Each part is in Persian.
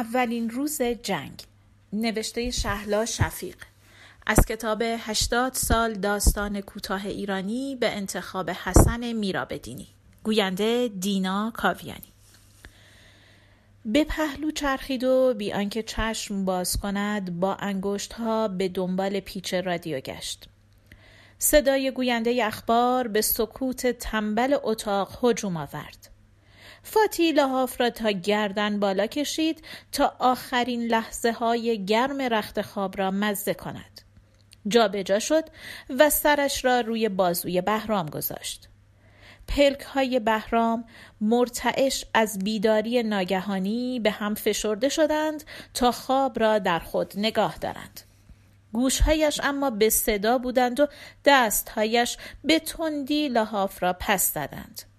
اولین روز جنگ. نوشته شهلا شفیق. از کتاب 80 سال داستان کوتاه ایرانی به انتخاب حسن میرابدینی. گوینده دینا کاویانی. به پهلو چرخید و بی آنکه چشم باز کند با انگشت ها به دنبال پیچ رادیو گشت. صدای گوینده اخبار به سکوت تنبل اتاق هجوم آورد. فاتی لحاف را تا گردن بالا کشید تا آخرین لحظه های گرم رخت خواب را مزه کند. جابجا جا شد و سرش را روی بازوی بهرام گذاشت. پلک های بهرام مرتعش از بیداری ناگهانی به هم فشرده شدند تا خواب را در خود نگاه دارند. گوشهایش اما به صدا بودند و دستهایش به تندی لحاف را پس زدند.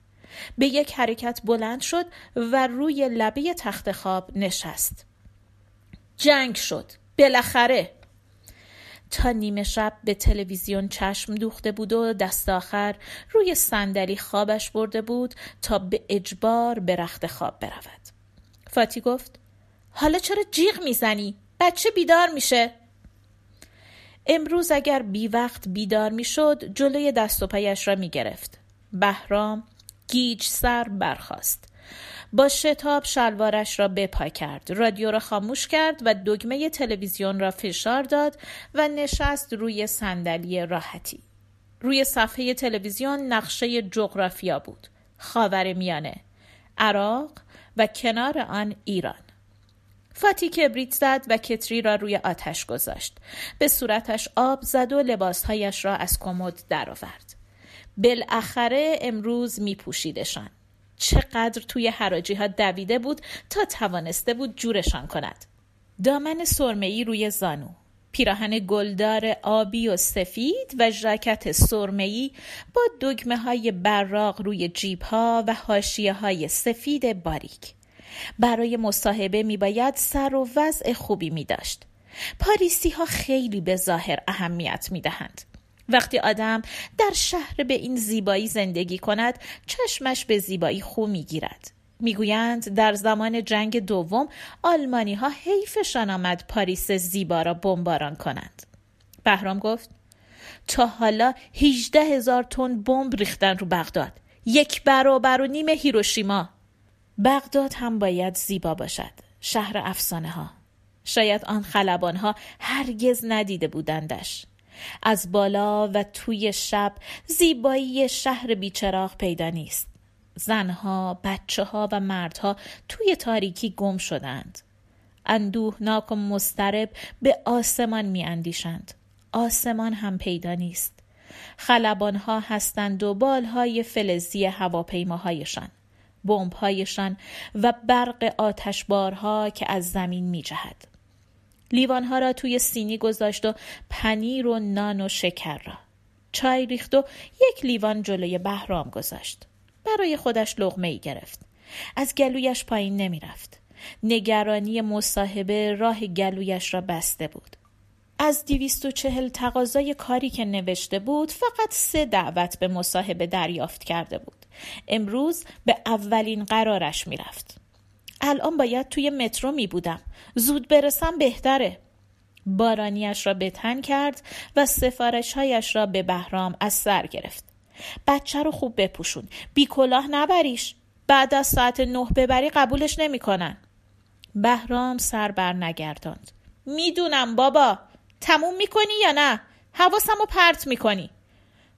به یک حرکت بلند شد و روی لبه تخت خواب نشست. جنگ شد. بالاخره. تا نیمه شب به تلویزیون چشم دوخته بود و دست آخر روی صندلی خوابش برده بود تا به اجبار به رخت خواب برود. فاتی گفت حالا چرا جیغ می‌زنی؟ بچه بیدار میشه. امروز اگر بی وقت بیدار می‌شد جلوی دست و پایش را می‌گرفت. بهرام گیج سر برخاست. با شتاب شلوارش را بپا کرد. رادیو را خاموش کرد و دگمه تلویزیون را فشار داد و نشست روی صندلی راحتی. روی صفحه تلویزیون نقشه جغرافیا بود. خاور میانه عراق و کنار آن ایران. فاتی کبریت زد و کتری را روی آتش گذاشت. به صورتش آب زد و لباسهایش را از کمد درآورد. بالاخره امروز می پوشیدشان. چقدر توی حراجی ها دویده بود تا توانسته بود جورشان کند. دامن سرمه‌ای روی زانو پیراهن گلدار آبی و سفید و ژاکت سرمه‌ای با دگمه های براق روی جیب ها و حاشیه های سفید باریک برای مصاحبه می باید سر و وضع خوبی می داشت پاریسی ها خیلی به ظاهر اهمیت می دهند وقتی آدم در شهر به این زیبایی زندگی کند چشمش به زیبایی خو می‌گیرد. می‌گویند در زمان جنگ دوم آلمانی ها حیفشان آمد پاریس زیبا را بمباران کنند. بهرام گفت تا حالا 18 هزار تن بمب ریختن رو بغداد. یک برابر و نیم هیروشیما. بغداد هم باید زیبا باشد شهر افسانه ها شاید آن خلبان ها هرگز ندیده بودندش. از بالا و توی شب زیبایی شهر بیچراغ پیدا نیست زنها، بچه ها و مردها توی تاریکی گم شدند اندوهناک و مسترب به آسمان می اندیشند. آسمان هم پیدا نیست خلبانها هستند و بالهای فلزی هواپیماهایشان بمبهایشان و برق آتشبارها که از زمین می جهد. لیوانها را توی سینی گذاشت و پنیر و نان و شکر را. چای ریخت و یک لیوان جلوی بهرام گذاشت. برای خودش لغمه ای گرفت. از گلویش پایین نمی رفت. نگرانی مصاحبه راه گلویش را بسته بود. از دیویست و چهل تقاضای کاری که نوشته بود فقط سه دعوت به مصاحبه دریافت کرده بود. امروز به اولین قرارش می‌رفت. الان باید توی مترو می بودم. زود برسم بهتره. بارانیش را به تن کرد و سفارشهایش را به بهرام از سر گرفت. بچه رو خوب بپوشون. بی کلاه نبریش. بعد از ساعت نه ببری قبولش نمی‌کنن. بهرام سر بر نگرداند. می‌دونم بابا. تموم می‌کنی یا نه؟ حواسم رو پرت می‌کنی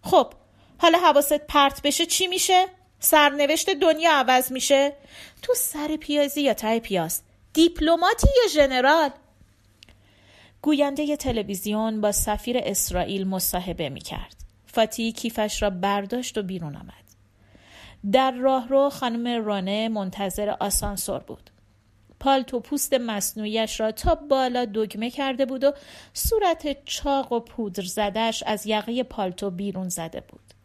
خب حالا حواست پرت بشه چی میشه؟ سرنوشت دنیا عوض میشه؟ تو سر پیازی یا ته پیاز؟ دیپلماتی یا ژنرال گوینده تلویزیون با سفیر اسرائیل مصاحبه می‌کرد. فاتی کیفش را برداشت و بیرون آمد. در راهرو خانم رانه منتظر آسانسور بود. پالتو پوست مصنوعیش را تا بالا دگمه کرده بود و صورت چاق و پودر زدش از یقه پالتو بیرون زده بود.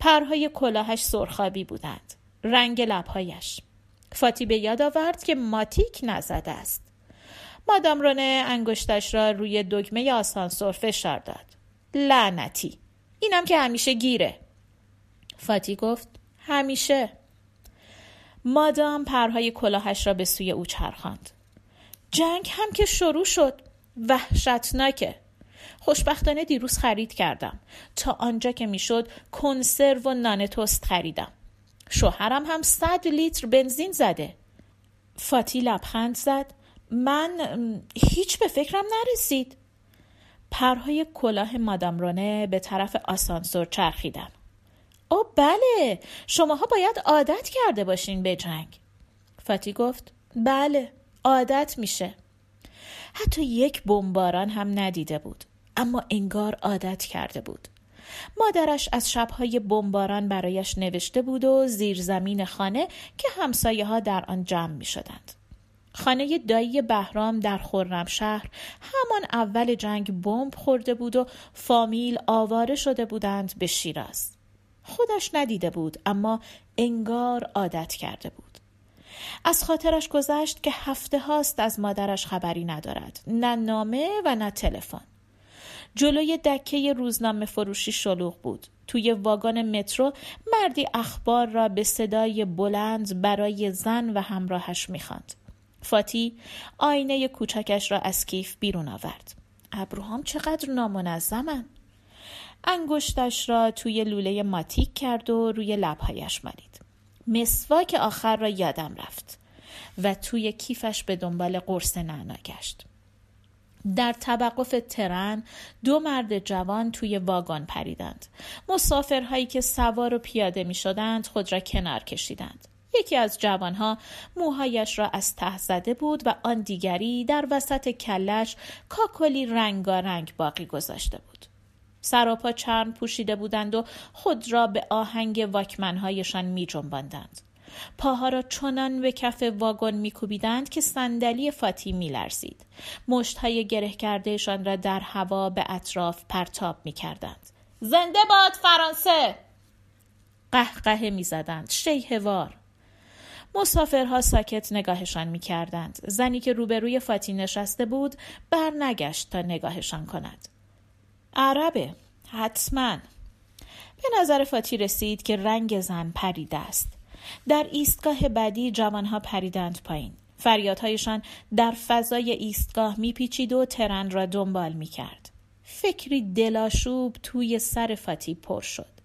پرهای کلاهش سرخابی بودند. رنگ لبهایش. فاتی به یاد آورد که ماتیک نزده است. مادام رونه انگشتش را روی دکمه آسانسور فشار داد. لعنتی. اینم که همیشه گیره. فاتی گفت همیشه. مادام پرهای کلاهش را به سوی او چرخاند. جنگ هم که شروع شد. وحشتناکه. خوشبختانه دیروز خرید کردم. تا آنجا که می‌شد کنسرو و نان توست خریدم. شوهرم هم صد لیتر بنزین زده. فاتی لبخند زد. من هیچ به فکرم نرسید. پرهای کلاه مادام رونه به طرف آسانسور چرخیدم. او بله. شماها باید عادت کرده باشین به جنگ. فاتی گفت بله عادت میشه. حتی یک بمباران هم ندیده بود. اما انگار عادت کرده بود مادرش از شبهای بمباران برایش نوشته بود و زیر زمین خانه که همسایه ها در آن جمع می شدند. خانه دایی بهرام در شهر همان اول جنگ بمب خورده بود و فامیل آواره شده بودند به شیراز. خودش ندیده بود اما انگار عادت کرده بود. از خاطرش گذشت که هفته هاست از مادرش خبری ندارد نه نامه و نه تلفن جلوی دکه روزنامه فروشی شلوغ بود. توی واگن مترو مردی اخبار را به صدای بلند برای زن و همراهش می‌خواند. فاتی آینه کوچکش را از کیف بیرون آورد. ابروهام چقدر نامنظمن. انگشتش را توی لوله ماتیک کرد و روی لبهایش مالید. مسواک آخر را یادم رفت و توی کیفش به دنبال قرص نعنا گشت. در توقف ترن دو مرد جوان توی واگن پریدند. مسافرهایی که سوار و پیاده می شدند خود را کنار کشیدند. یکی از جوانها موهایش را از ته زده بود و آن دیگری در وسط کلش کاکلی رنگارنگ باقی گذاشته بود. سراپا چرم پوشیده بودند و خود را به آهنگ واکمنهایشان می جنباندند. پاها را چنان به کف واگن میکوبیدند که صندلی فاتی میلرزید. مشتهای گره کردهشان را در هوا به اطراف پرتاب می‌کردند. زنده باد فرانسه! قهقه می‌زدند. شیهوار مسافرها ساکت نگاهشان می‌کردند. زنی که روبروی فاتی نشسته بود برنگشت تا نگاهشان کند. عربه حتما. به نظر فاتی رسید که رنگ زن پریده است. در ایستگاه بعدی جوانها پریدند پایین فریادهایشان در فضای ایستگاه میپیچید و ترن را دنبال می‌کرد فکری دلاشوب توی سر فاتی پر شد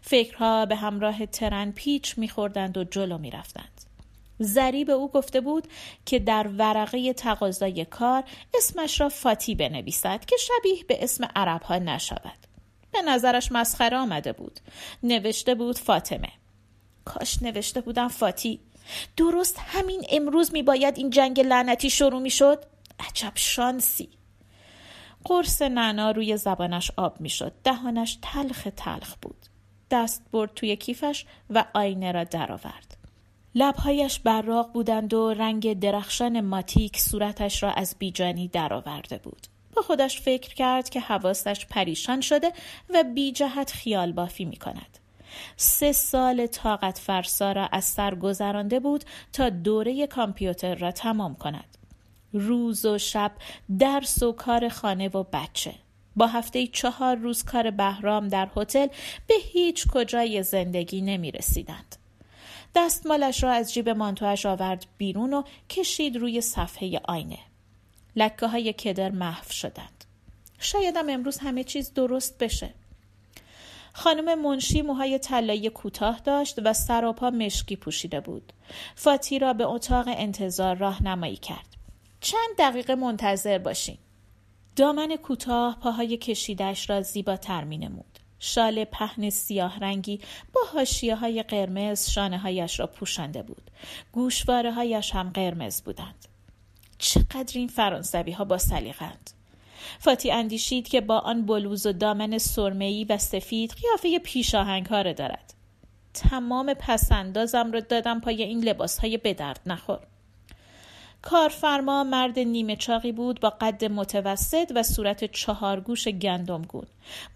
فکرها به همراه ترن پیچ میخوردند و جلو می‌رفتند زری به او گفته بود که در ورقه تقاضای کار اسمش را فاتی بنویسد که شبیه به اسم عرب ها نشود. به نظرش مسخره آمده بود. نوشته بود فاطمه. کاش نوشته بودم فاتی. درست همین امروز می باید این جنگ لعنتی شروع می شد؟ عجب شانسی. قرص نعنا روی زبانش آب می شد. دهانش تلخ تلخ بود. دست برد توی کیفش و آینه را درآورد. لبهایش براق بودند و رنگ درخشان ماتیک صورتش را از بیجانی درآورده بود. با خودش فکر کرد که حواسش پریشان شده و بی جهت خیال بافی می کند. سه سال طاقت فرسا را از سر گذرانده بود تا دوره کامپیوتر را تمام کند. روز و شب درس و کار خانه و بچه. با هفته چهار روز کار بهرام در هتل به هیچ کجای زندگی نمی رسیدند. دستمالش را از جیب مانتوهش آورد بیرون و کشید روی صفحه آینه. لکه های کدر محو شدند. شایدم امروز همه چیز درست بشه. خانم منشی موهای طلایی کوتاه داشت و سراپا مشکی پوشیده بود. فاتی را به اتاق انتظار راهنمایی کرد. چند دقیقه منتظر باشین. دامن کوتاه پاهای کشیدش را زیباتر می نمود. شال پهن سیاه رنگی با هاشیه های قرمز شانه هایش را پوشانده بود. گوشواره هایش هم قرمز بودند. چقدر این فرانسوی ها با سلیقند. فاتی اندیشید که با آن بلوز و دامن سرمه‌ای و سفید قیافه پیشاهنگ ها دارد. تمام پسندازم را دادم پای این لباس های بدرد نخور. کارفرما مرد نیمه چاقی بود با قد متوسط و صورت چهارگوش گندمگون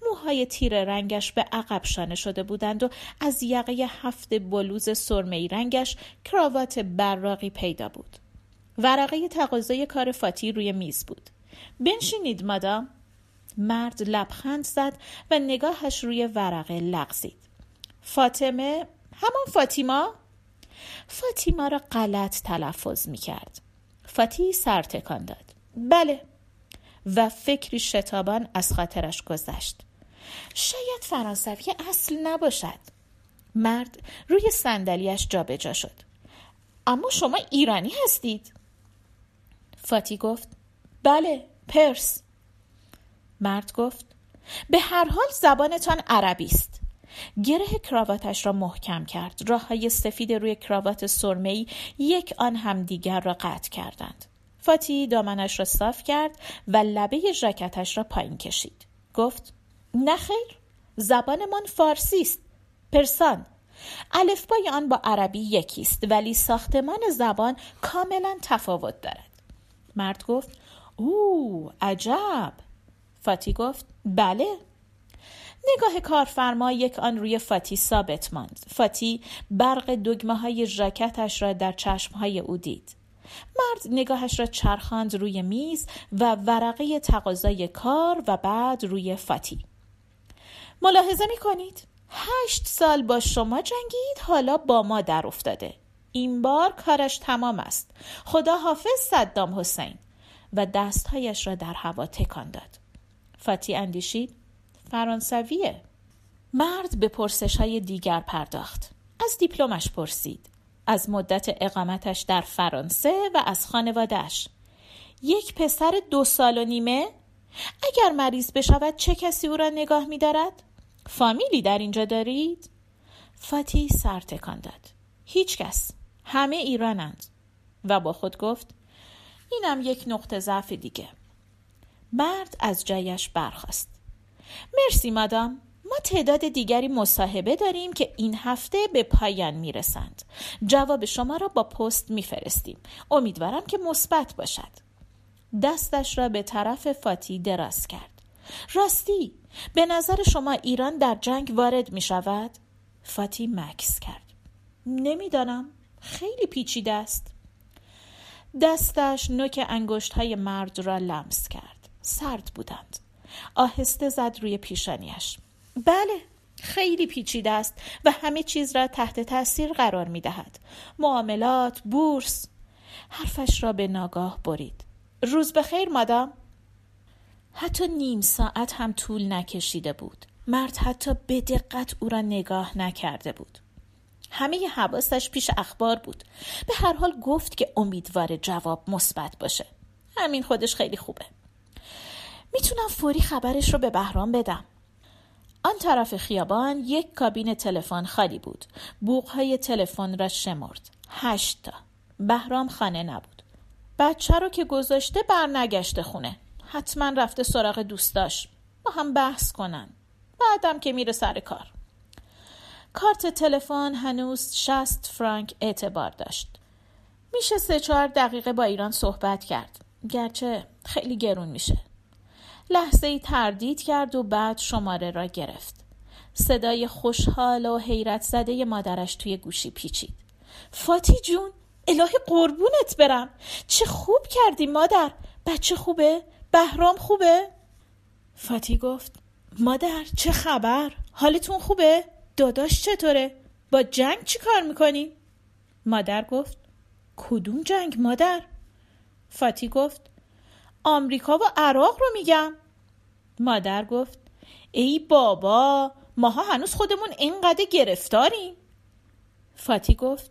موهای تیر رنگش به عقب شانه شده بودند و از یقه هفت بلوز سرمه‌ای رنگش کراوات براقی پیدا بود ورقه تقاضای کار فاتی روی میز بود بنشینید مادام مرد لبخند زد و نگاهش روی ورقه لغزید. فاطمه همان فاطیما؟ فاطیما را غلط تلفظ می کرد فاتی سر تکان داد. بله. و فکری شتابان از خاطرش گذشت. شاید فرانسوی اصل نباشد. مرد روی صندلیاش جابجا شد. اما شما ایرانی هستید. فاتی گفت بله پرس. مرد گفت به هر حال زبانتان عربی است. گره کراواتش را محکم کرد. راه های سفید روی کراوات سرمهای یک آن هم دیگر را قطع کردند. فاتی دامنش را صاف کرد و لبه ژاکتش را پایین کشید. گفت نخیر زبانمان فارسی است. پرسان الفبای آن با عربی یکی است ولی ساختمان زبان کاملا تفاوت دارد. مرد گفت او عجب. فاتی گفت بله. نگاه کارفرما یک آن روی فاتی ثابت ماند. فاتی برق دگمه های ژاکتش را در چشم های او دید. مرد نگاهش را چرخاند روی میز و ورقه تقاضای کار و بعد روی فاتی. ملاحظه می کنید هشت سال با شما جنگید حالا با ما در افتاده. این بار کارش تمام است. خدا حافظ صدام حسین. و دستهایش را در هوا تکان داد. فاتی اندیشید فرانسویه. مرد به پرسش های دیگر پرداخت. از دیپلمش پرسید. از مدت اقامتش در فرانسه و از خانوادهش یک پسر دو سال و نیمه؟ اگر مریض بشود چه کسی او را نگاه می دارد؟ فامیلی در اینجا دارید؟ فاتی سر تکان داد. هیچ کس. همه ایرانند. و با خود گفت اینم یک نقطه ضعف دیگه. مرد از جایش برخاست. مرسی مادام. ما تعداد دیگری مصاحبه داریم که این هفته به پایان می‌رسند. جواب شما را با پست میفرستیم. امیدوارم که مثبت باشد. دستش را به طرف فاتی دراز کرد. راستی به نظر شما ایران در جنگ وارد می شود؟ فاتی مکس کرد. نمی‌دانم. خیلی پیچیده است. دستش نوک انگشت های مرد را لمس کرد. سرد بودند. آهسته زد روی پیشانیش. بله خیلی پیچیده است و همه چیز را تحت تاثیر قرار می دهد معاملات بورس. حرفش را به ناگاه برید. روز بخیر مادام. حتی نیم ساعت هم طول نکشیده بود. مرد حتی به دقت او را نگاه نکرده بود. همه حواسش پیش اخبار بود. به هر حال گفت که امیدوار جواب مثبت باشه. همین خودش خیلی خوبه. می‌تونم فوری خبرش رو به بهرام بدم. آن طرف خیابان یک کابین تلفن خالی بود. بوغهای تلفن را شمرد. هشت تا. بهرام خانه نبود. بچه رو که گذاشته برنگشته خونه. حتما رفته سراغ دوستاش. با هم بحث کنن. بعدم که میره سر کار. کارت تلفن هنوز شست فرانک اعتبار داشت میشه سه چهار دقیقه با ایران صحبت کرد گرچه خیلی گرون میشه لحظه ای تردید کرد و بعد شماره را گرفت صدای خوشحال و حیرت زده مادرش توی گوشی پیچید فاتی جون الهی قربونت برم چه خوب کردی مادر بچه خوبه؟ بهرام خوبه؟ فاتی گفت مادر چه خبر؟ حالتون خوبه؟ داداش چطوره؟ با جنگ چی کار می‌کنی؟ مادر گفت کدوم جنگ مادر؟ فاتی گفت آمریکا و عراق رو میگم مادر گفت ای بابا ماها هنوز خودمون اینقدر گرفتاریم فاتی گفت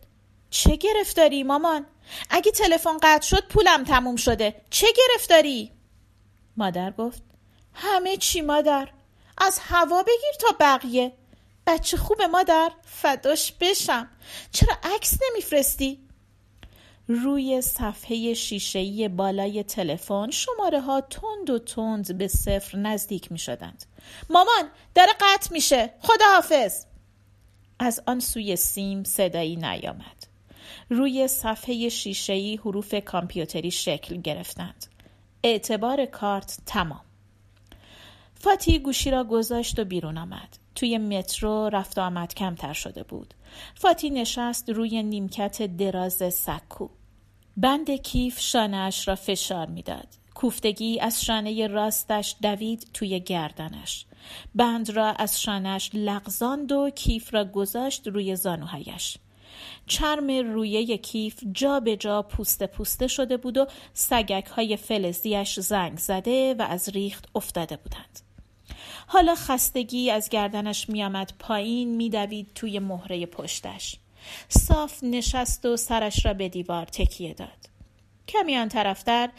چه گرفتاری مامان اگه تلفن قطع شد پولم تموم شده چه گرفتاری مادر گفت همه چی مادر از هوا بگیر تا بقیه بچه خوب مادر فداش بشم. چرا عکس نمیفرستی؟ روی صفحه شیشه‌ای بالای تلفن شماره ها تند و تند به صفر نزدیک می شدند. مامان در قطع میشه. خداحافظ. از آن سوی سیم صدایی نیامد. روی صفحه شیشه‌ای حروف کامپیوتری شکل گرفتند. اعتبار کارت تمام. فاتی گوشی را گذاشت و بیرون آمد. توی مترو رفت آمد کمتر شده بود فاتی نشست روی نیمکت دراز سکو بند کیف شانهاش را فشار می‌داد. کوفتگی از شانه راستش دوید توی گردنش. بند را از شانهش لغزاند و کیف را گذاشت روی زانوهایش. چرم رویه کیف جا به جا پوسته پوسته شده بود و سگک های فلزیش زنگ زده و از ریخت افتاده بودند. حالا خستگی از گردنش میآمد پایین میدوید توی مهره پشتش. صاف نشست و سرش را به دیوار تکیه داد. کمی آن طرفتر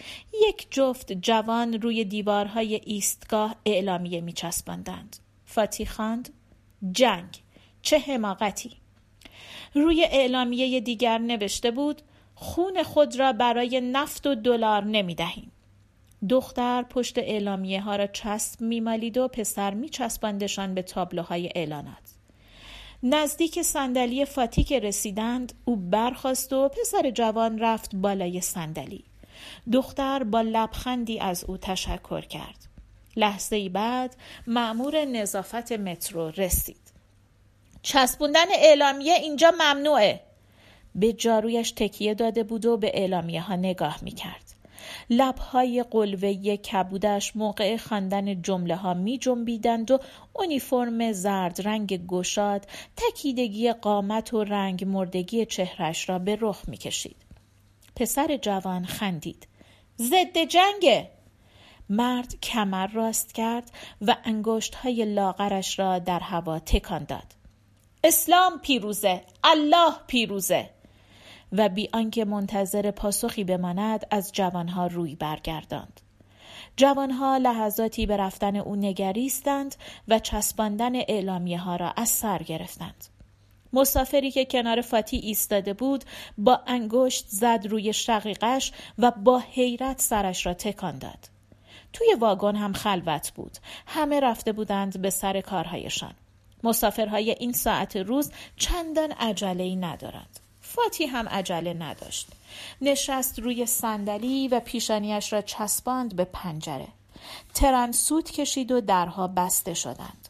یک جفت جوان روی دیوارهای ایستگاه اعلامیه می چسبندند. فاتی خواند جنگ چه حماقتی روی اعلامیه دیگر نوشته بود خون خود را برای نفت و دلار نمی دهیم. دختر پشت اعلامیه ها را چسب میمالید و پسر میچسباندشان به تابلوهای اعلانات. نزدیک صندلی فاتی که رسیدند او برخاست و پسر جوان رفت بالای صندلی دختر با لبخندی از او تشکر کرد لحظه ای بعد معمور نظافت مترو رسید چسبوندن اعلامیه اینجا ممنوعه به جارویش تکیه داده بود و به اعلامیه ها نگاه می کرد. لبهای قلوه کبودش موقع خواندن جمله ها می جنبیدند و اونیفرم زرد رنگ گشاد تکیدگی قامت و رنگ مردگی چهرش را به رخ می کشید. پسر جوان خندید. ضد جنگه! مرد کمر راست کرد و انگشت های لاغرش را در هوا تکان داد. اسلام پیروزه الله پیروزه و بی آنکه منتظر پاسخی بماند از جوانها روی برگرداند. جوانها لحظاتی به رفتن او نگریستند و چسباندن اعلامیه ها را از سر گرفتند. مسافری که کنار فاتی ایستاده بود با انگشت زد روی شقیقش و با حیرت سرش را تکان داد. توی واگن هم خلوت بود. همه رفته بودند به سر کارهایشان. مسافرهای این ساعت روز چندان عجله ای ندارند. فاتی هم عجله نداشت. نشست روی صندلی و پیشانیش را چسباند به پنجره. ترن سود کشید و درها بسته شدند.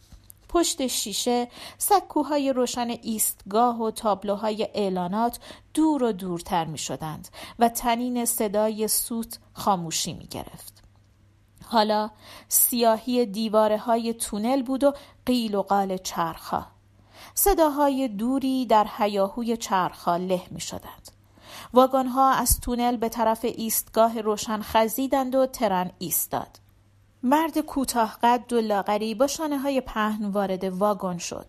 پشت شیشه سکوهای روشن ایستگاه و تابلوهای اعلانات دور و دورتر می شدند و تنین صدای سوت خاموشی می گرفت. حالا سیاهی دیواره های تونل بود و قیل و قال چرخها. صداهای دوری در هیاهوی چرخها له می شدند. واگنها از تونل به طرف ایستگاه روشن خزیدند و ترن ایستاد. مرد کوتاه قد و لاغری با شانه های پهن وارد واگن شد.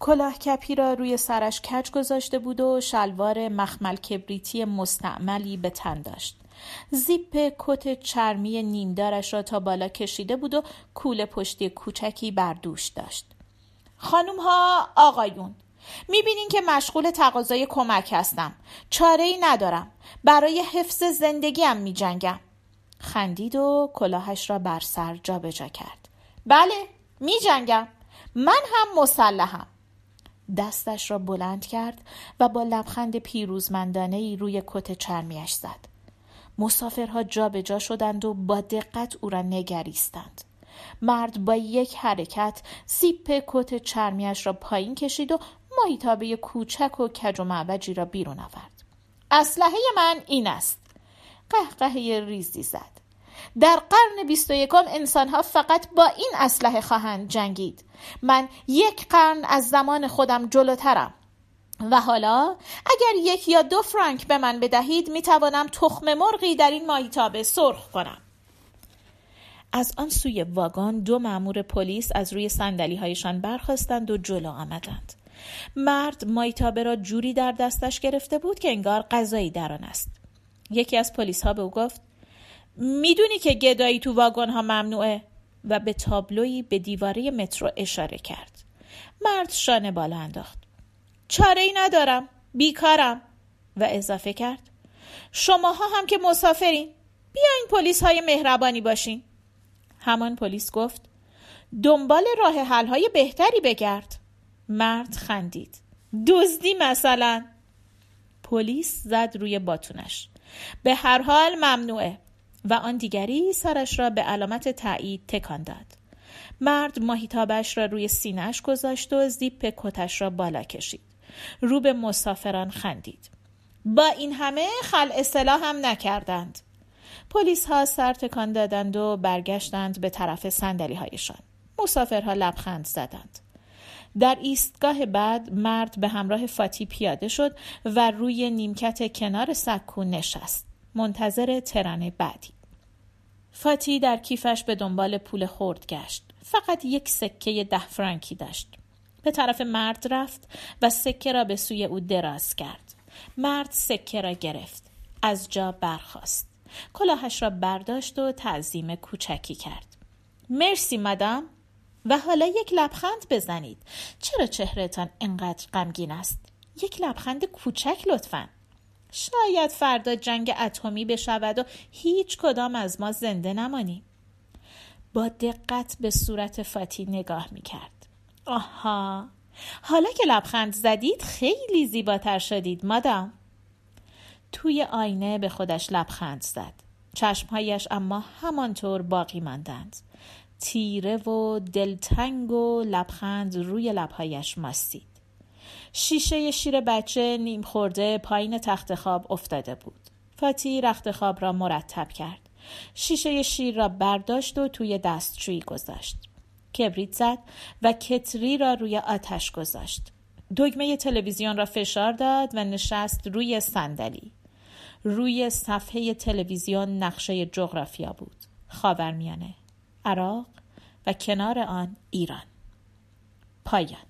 کلاه کپی را روی سرش کج گذاشته بود و شلوار مخمل کبریتی مستعملی به تن داشت. زیپ کت چرمی نیمدارش را تا بالا کشیده بود و کول پشتی کوچکی بر دوش داشت. خانوم ها آقایون می‌بینین که مشغول تقاضای کمک هستم. چاره ای ندارم. برای حفظ زندگیم میجنگم. خندید و کلاهش را بر سر جابجا کرد. بله میجنگم. من هم مسلحم. دستش را بلند کرد و با لبخند پیروزمندانه ای روی کت چرمیش زد. مسافرها جابجا شدند و با دقت او را نگریستند. مرد با یک حرکت سیپ کت چرمیش را پایین کشید و ماهیتابه کوچک و کج و معوجی را بیرون آورد. اسلحه من این است. قهقهه ریزی زد. در قرن بیست و یکم انسانها فقط با این اسلحه خواهند جنگید. من یک قرن از زمان خودم جلوترم. و حالا اگر یک یا دو فرانک به من بدهید می توانم تخم مرغی در این ماهیتابه سرخ کنم. از آن سوی واگن دو مأمور پلیس از روی سندلی هایشان برخواستند و جلو آمدند. مرد مایتابه را جوری در دستش گرفته بود که انگار غذایی در آن است. یکی از پلیس ها به او گفت می‌دونی که گدایی تو واگن ها ممنوعه؟ و به تابلوی به دیواره مترو اشاره کرد. مرد شانه بالا انداخت. چاره ای ندارم بیکارم. و اضافه کرد. شماها هم که مسافرین بیاین پلیس های مهربانی باشین. همان پلیس گفت دنبال راه حل های بهتری بگرد. مرد خندید. دزدی مثلا. پلیس زد روی باتونش. به هر حال ممنوعه. و آن دیگری سرش را به علامت تایید تکان داد. مرد ماهیتابش را روی سینهش گذاشت و زیپ کتش را بالا کشید. رو به مسافران خندید. با این همه خل اصلاح هم نکردند. پلیس ها سر تکان دادند و برگشتند به طرف سندلی هایشان مسافرها لبخند زدند. در ایستگاه بعد مرد به همراه فاتی پیاده شد و روی نیمکت کنار سکو نشست. منتظر ترن بعدی. فاتی در کیفش به دنبال پول خورد گشت. فقط یک سکه ده فرانکی داشت. به طرف مرد رفت و سکه را به سوی او دراز کرد. مرد سکه را گرفت. از جا برخاست. کلاهش را برداشت و تعظیم کوچکی کرد. مرسی مدام. و حالا یک لبخند بزنید. چرا چهرهتان انقدر غمگین است؟ یک لبخند کوچک لطفا. شاید فردا جنگ اتمی بشود و هیچ کدام از ما زنده نمانیم. با دقت به صورت فاتی نگاه می کرد آها. حالا که لبخند زدید خیلی زیباتر شدید مادام توی آینه به خودش لبخند زد. چشمهایش اما همانطور باقی ماندند. تیره و دلتنگ و لبخند روی لبهایش ماستید. شیشه شیر بچه نیم خورده پایین تخت خواب افتاده بود. فاتی رخت خواب را مرتب کرد. شیشه شیر را برداشت و توی دستشویی گذاشت. کبریت زد و کتری را روی آتش گذاشت. دگمه تلویزیون را فشار داد و نشست روی صندلی. روی صفحه تلویزیون نقشه جغرافیا بود. خاورمیانه عراق و کنار آن ایران. پایان.